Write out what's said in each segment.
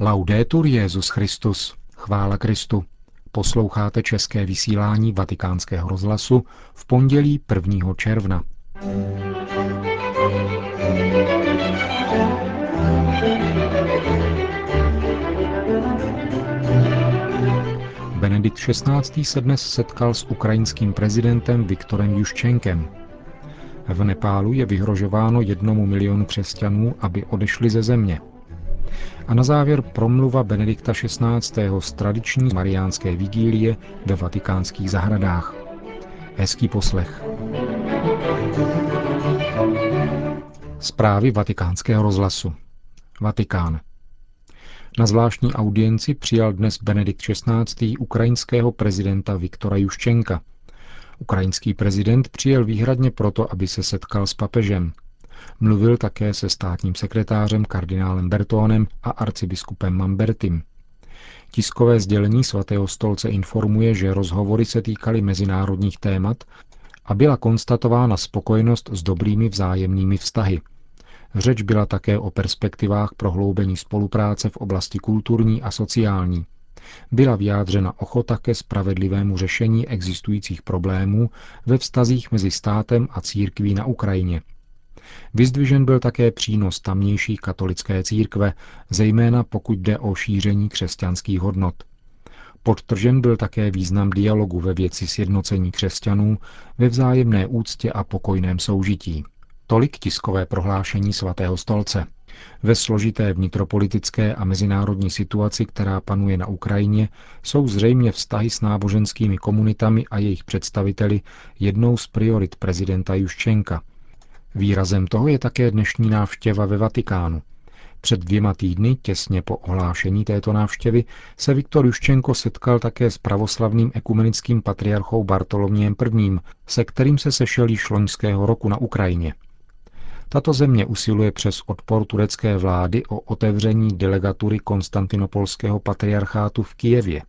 Laudetur Jezus Christus. Chvála Kristu. Posloucháte české vysílání Vatikánského rozhlasu v pondělí 1. června. Benedikt XVI. se dnes setkal s ukrajinským prezidentem Viktorem Juščenkem. V Nepálu je vyhrožováno jednomu milionu křesťanů, aby odešli ze země. A na závěr promluva Benedikta XVI. z tradiční mariánské vigílie ve vatikánských zahradách. Hezký poslech. Zprávy vatikánského rozhlasu. Vatikán. Na zvláštní audienci přijal dnes Benedikt XVI. ukrajinského prezidenta Viktora Juščenka. Ukrajinský prezident přijel výhradně proto, aby se setkal s papežem. Mluvil také se státním sekretářem kardinálem Bertónem a arcibiskupem Mambertim. Tiskové sdělení svatého stolce informuje, že rozhovory se týkaly mezinárodních témat a byla konstatována spokojenost s dobrými vzájemnými vztahy – Řeč byla také o perspektivách prohloubení spolupráce v oblasti kulturní a sociální. Byla vyjádřena ochota ke spravedlivému řešení existujících problémů ve vztazích mezi státem a církví na Ukrajině. Vyzdvižen byl také přínos tamnější katolické církve, zejména pokud jde o šíření křesťanských hodnot. Podtržen byl také význam dialogu ve věci sjednocení křesťanů ve vzájemné úctě a pokojném soužití. Tolik tiskové prohlášení svatého stolce. Ve složité vnitropolitické a mezinárodní situaci, která panuje na Ukrajině, jsou zřejmě vztahy s náboženskými komunitami a jejich představiteli jednou z priorit prezidenta Juščenka. Výrazem toho je také dnešní návštěva ve Vatikánu. Před dvěma týdny, těsně po ohlášení této návštěvy, se Viktor Juščenko setkal také s pravoslavným ekumenickým patriarchou Bartolomějem I., se kterým se sešel již loňského roku na Ukrajině. Tato země usiluje přes odpor turecké vlády o otevření delegatury konstantinopolského patriarchátu v Kijevě.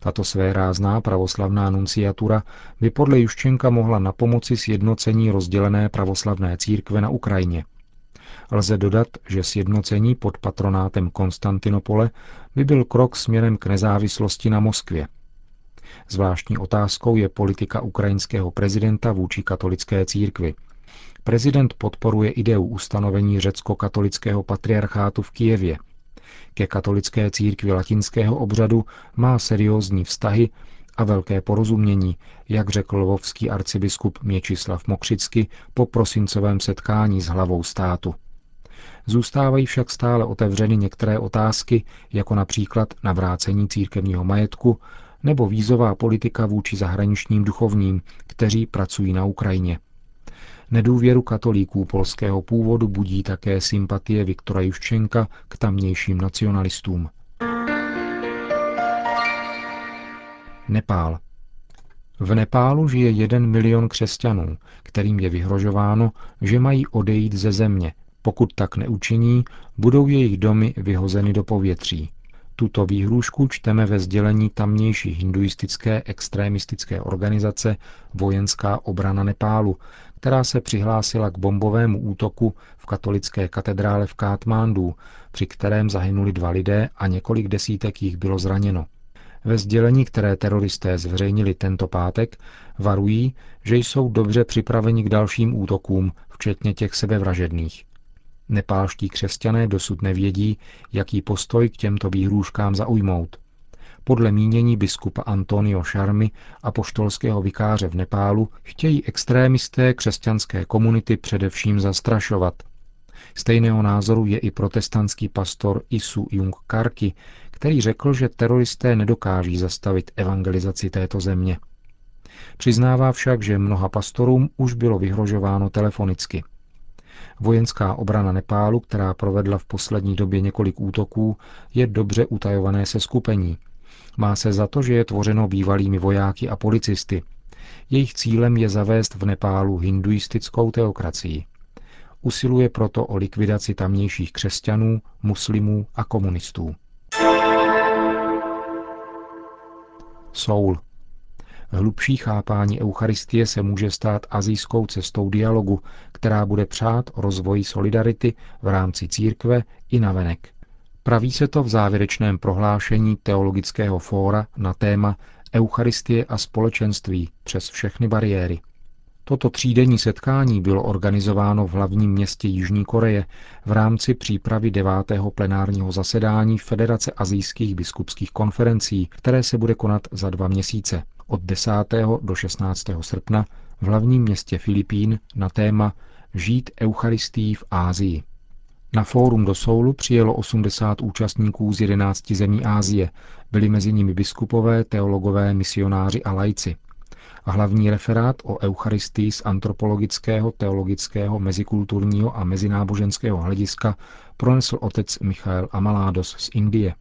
Tato své rázná pravoslavná nunciatura by podle Juščenka mohla na pomoci sjednocení rozdělené pravoslavné církve na Ukrajině. Lze dodat, že sjednocení pod patronátem Konstantinopole by byl krok směrem k nezávislosti na Moskvě. Zvláštní otázkou je politika ukrajinského prezidenta vůči katolické církvi – Prezident podporuje ideu ustanovení řecko-katolického patriarchátu v Kijevě. Ke katolické církvi latinského obřadu má seriózní vztahy a velké porozumění, jak řekl lvovský arcibiskup Měčislav Mokřicky po prosincovém setkání s hlavou státu. Zůstávají však stále otevřeny některé otázky, jako například navrácení církevního majetku nebo vízová politika vůči zahraničním duchovním, kteří pracují na Ukrajině. Nedůvěru katolíků polského původu budí také sympatie Viktora Juščenka k tamnějším nacionalistům. Nepál. V Nepálu žije jeden milion křesťanů, kterým je vyhrožováno, že mají odejít ze země. Pokud tak neučiní, budou jejich domy vyhozeny do povětří. Tuto výhrušku čteme ve sdělení tamnější hinduistické extremistické organizace Vojenská obrana Nepálu, která se přihlásila k bombovému útoku v katolické katedrále v Kátmándu, při kterém zahynuli dva lidé a několik desítek jich bylo zraněno. Ve sdělení, které teroristé zveřejnili tento pátek, varují, že jsou dobře připraveni k dalším útokům, včetně těch sebevražedných. Nepálští křesťané dosud nevědí, jaký postoj k těmto výhrůžkám zaujmout. Podle mínění biskupa Antonio Šarmy a poštolského vikáře v Nepálu chtějí extrémisté křesťanské komunity především zastrašovat. Stejného názoru je i protestantský pastor Isu Jung Karki, který řekl, že teroristé nedokáží zastavit evangelizaci této země. Přiznává však, že mnoha pastorům už bylo vyhrožováno telefonicky. Vojenská obrana Nepálu, která provedla v poslední době několik útoků, je dobře utajované se skupení – má se za to, že je tvořeno bývalými vojáky a policisty. Jejich cílem je zavést v Nepálu hinduistickou teokracii. Usiluje proto o likvidaci tamnějších křesťanů, muslimů a komunistů. Soul. Hlubší chápání Eucharistie se může stát azijskou cestou dialogu, která bude přát o rozvoji solidarity v rámci církve i navenek. Praví se to v závěrečném prohlášení Teologického fóra na téma Eucharistie a společenství přes všechny bariéry. Toto třídenní setkání bylo organizováno v hlavním městě Jižní Koreje v rámci přípravy devátého plenárního zasedání Federace azijských biskupských konferencí, které se bude konat za dva měsíce od 10. do 16. srpna v hlavním městě Filipín na téma Žít Eucharistii v Ázii. Na fórum do Soulu přijelo 80 účastníků z 11 zemí Ázie. Byli mezi nimi biskupové, teologové, misionáři a lajci. A hlavní referát o Eucharistii z antropologického, teologického, mezikulturního a mezináboženského hlediska pronesl otec Michael Amaládos z Indie.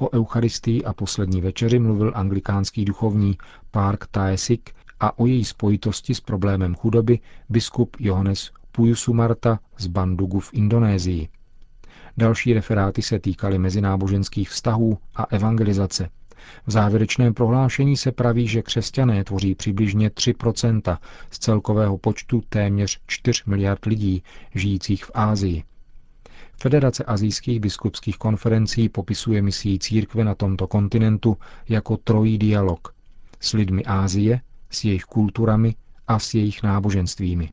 O Eucharistii a poslední večeři mluvil anglikánský duchovní Park Taesik a o její spojitosti s problémem chudoby biskup Johannes Puyusumarta z Bandugu v Indonésii. Další referáty se týkaly mezináboženských vztahů a evangelizace. V závěrečném prohlášení se praví, že křesťané tvoří přibližně 3% z celkového počtu téměř 4 miliard lidí žijících v Ázii. Federace azijských biskupských konferencí popisuje misí církve na tomto kontinentu jako trojí dialog s lidmi Ázie, s jejich kulturami a s jejich náboženstvími.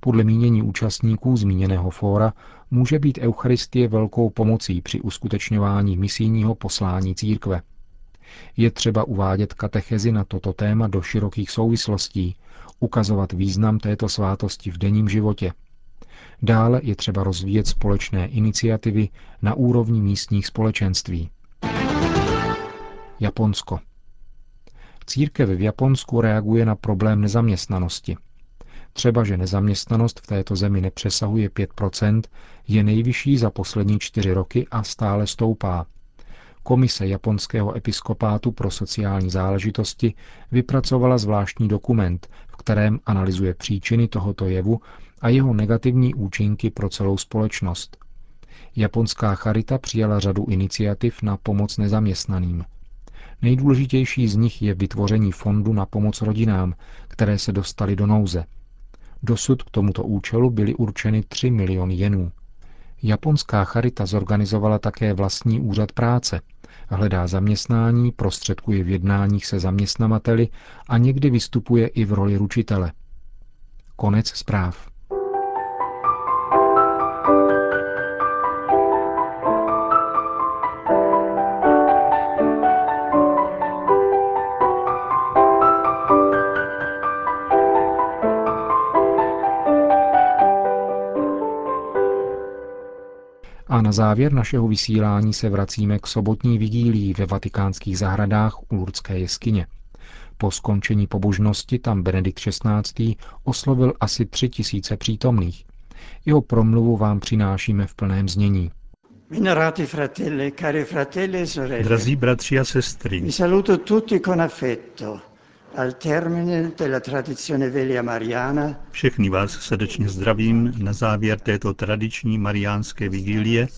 Podle mínění účastníků zmíněného fóra může být Eucharistie velkou pomocí při uskutečňování misijního poslání církve. Je třeba uvádět katechezi na toto téma do širokých souvislostí, ukazovat význam této svátosti v denním životě. Dále je třeba rozvíjet společné iniciativy na úrovni místních společenství. Japonsko. Církev v Japonsku reaguje na problém nezaměstnanosti. Třeba, že nezaměstnanost v této zemi nepřesahuje 5%, je nejvyšší za poslední čtyři roky a stále stoupá. Komise Japonského episkopátu pro sociální záležitosti vypracovala zvláštní dokument, v kterém analyzuje příčiny tohoto jevu a jeho negativní účinky pro celou společnost. Japonská charita přijala řadu iniciativ na pomoc nezaměstnaným. Nejdůležitější z nich je vytvoření fondu na pomoc rodinám, které se dostaly do nouze – Dosud k tomuto účelu byly určeny 3 miliony jenů. Japonská charita zorganizovala také vlastní úřad práce. Hledá zaměstnání, prostředkuje v jednáních se zaměstnavateli a někdy vystupuje i v roli ručitele. Konec zpráv. Na závěr našeho vysílání se vracíme k sobotní vigílii ve vatikánských zahradách u Lurdské jeskyně. Po skončení pobožnosti tam Benedikt XVI. oslovil asi tři tisíce přítomných. Jeho promluvu vám přinášíme v plném znění. E Drazí bratři a sestry, Všechny vás srdečně zdravím na závěr této tradiční mariánské vigílie,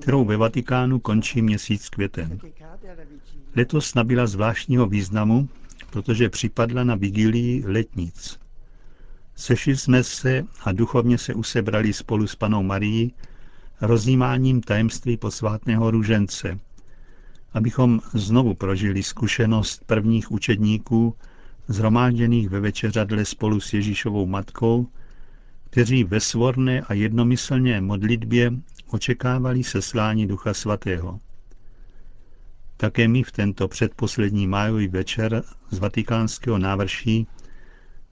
kterou ve Vatikánu končí měsíc květen. Letos nabila zvláštního významu, protože připadla na vigílii letnic. Sešli jsme se a duchovně se usebrali spolu s panou Marií rozjímáním tajemství posvátného růžence – abychom znovu prožili zkušenost prvních učedníků, zhromážděných ve večeřadle spolu s Ježíšovou matkou, kteří ve svorné a jednomyslně modlitbě očekávali seslání Ducha Svatého. Také my v tento předposlední májový večer z vatikánského návrší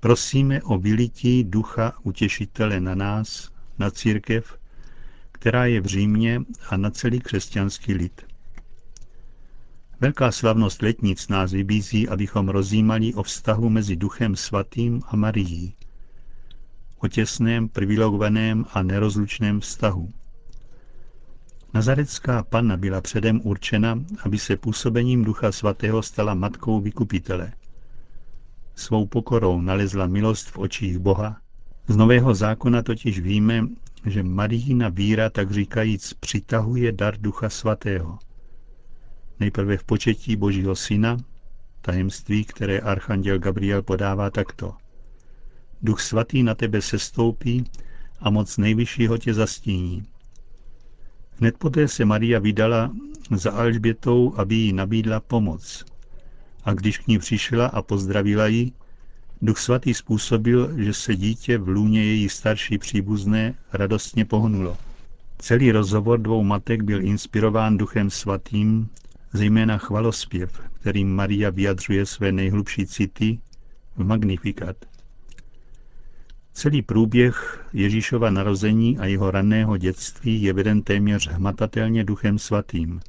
prosíme o vylití Ducha Utěšitele na nás, na církev, která je v Římě a na celý křesťanský lid. Velká slavnost letnic nás vybízí, abychom rozjímali o vztahu mezi Duchem Svatým a Marií. O těsném, privilegovaném a nerozlučném vztahu. Nazarecká panna byla předem určena, aby se působením Ducha Svatého stala matkou vykupitele. Svou pokorou nalezla milost v očích Boha. Z Nového zákona totiž víme, že Marijina víra, tak říkajíc, přitahuje dar Ducha Svatého – Nejprve v početí Božího Syna, tajemství, které archanděl Gabriel podává takto. Duch svatý na tebe sestoupí a moc nejvyššího tě zastíní. Hned poté se Maria vydala za Alžbětou, aby jí nabídla pomoc. A když k ní přišla a pozdravila ji, Duch svatý způsobil, že se dítě v lůně její starší příbuzné radostně pohnulo. Celý rozhovor dvou matek byl inspirován Duchem svatým, zejména chvalospěv, kterým Maria vyjadřuje své nejhlubší city v Magnifikat. Celý průběh Ježíšova narození a jeho raného dětství je veden téměř hmatatelně Duchem svatým,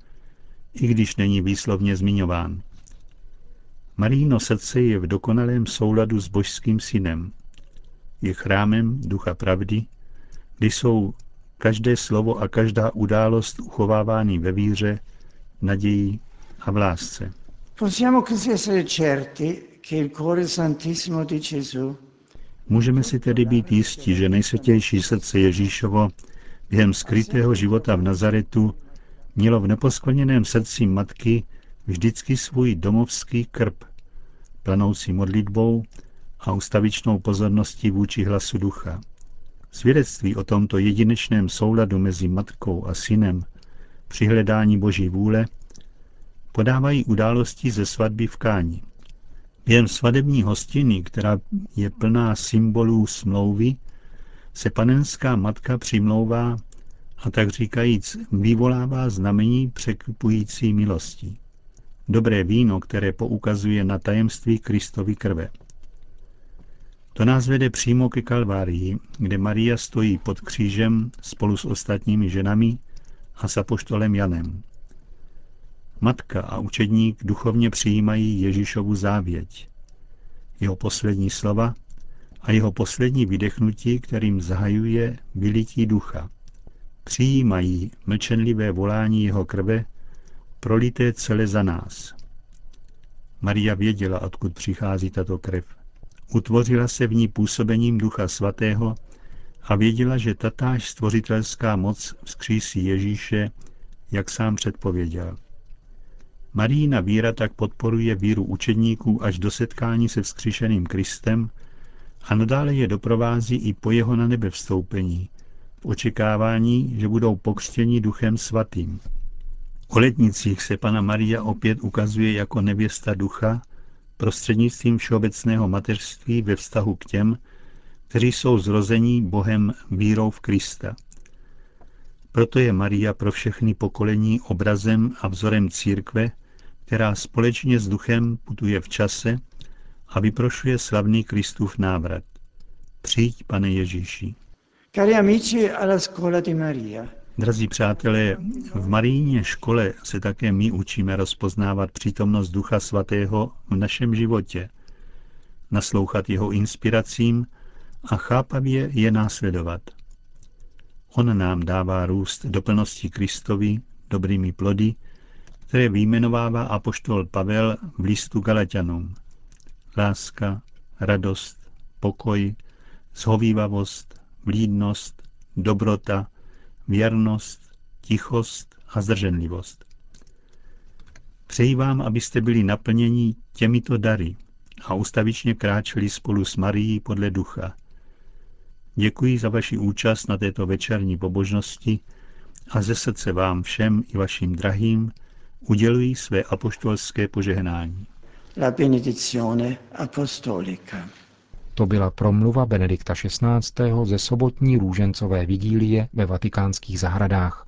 i když není výslovně zmiňován. Maríno srdce je v dokonalém souladu s božským synem. Je chrámem ducha pravdy, kdy jsou každé slovo a každá událost uchovávány ve víře, naději a v lásce. Můžeme si tedy být jistí, že nejsvětější srdce Ježíšovo během skrytého života v Nazaretu mělo v neposkvrněném srdci matky vždycky svůj domovský krb, planoucí modlitbou a ustavičnou pozorností vůči hlasu ducha. Svědectví o tomto jedinečném souladu mezi matkou a synem při hledání Boží vůle podávají události ze svatby v Káni. Během svadební hostiny, která je plná symbolů smlouvy, se panenská matka přimlouvá a tak říkajíc vyvolává znamení překvupující milostí. Dobré víno, které poukazuje na tajemství Kristovy krve. To nás vede přímo ke Kalvárii, kde Maria stojí pod křížem spolu s ostatními ženami a s apoštolem Janem. Matka a učedník duchovně přijímají Ježíšovu závěť, jeho poslední slova a jeho poslední vydechnutí, kterým zahajuje vylití ducha. Přijímají mlčenlivé volání jeho krve, prolité celé za nás. Maria věděla, odkud přichází tato krev. Utvořila se v ní působením Ducha Svatého a věděla, že tatáž stvořitelská moc vzkřísí Ježíše, jak sám předpověděl. Marína víra tak podporuje víru učedníků až do setkání se vzkříšeným Kristem a nadále je doprovází i po jeho na nebe vstoupení, v očekávání, že budou pokřtěni duchem svatým. O letnicích se pana Maria opět ukazuje jako nevěsta ducha, prostřednictvím všeobecného mateřství ve vztahu k těm, kteří jsou zrození Bohem vírou v Krista. Proto je Maria pro všechny pokolení obrazem a vzorem církve, která společně s duchem putuje v čase a vyprošuje slavný Kristův návrat. Přijď, pane Ježíši. Cari amici alla scuola di Maria. Drazí přátelé, v Marijně škole se také my učíme rozpoznávat přítomnost Ducha Svatého v našem životě, naslouchat jeho inspiracím a chápavě je následovat. On nám dává růst do plnosti Kristovi dobrými plody, které vyjmenovává apoštol Pavel v listu Galatianům. Láska, radost, pokoj, zhovývavost, vlídnost, dobrota, věrnost, tichost a zdrženlivost. Přeji vám, abyste byli naplněni těmito dary a ustavičně kráčeli spolu s Marií podle ducha. Děkuji za vaši účast na této večerní pobožnosti a ze srdce vám všem i vašim drahým udělují své apoštolské požehnání. La benedizione apostolica. To byla promluva Benedikta XVI. ze sobotní růžencové vigílie ve vatikánských zahradách.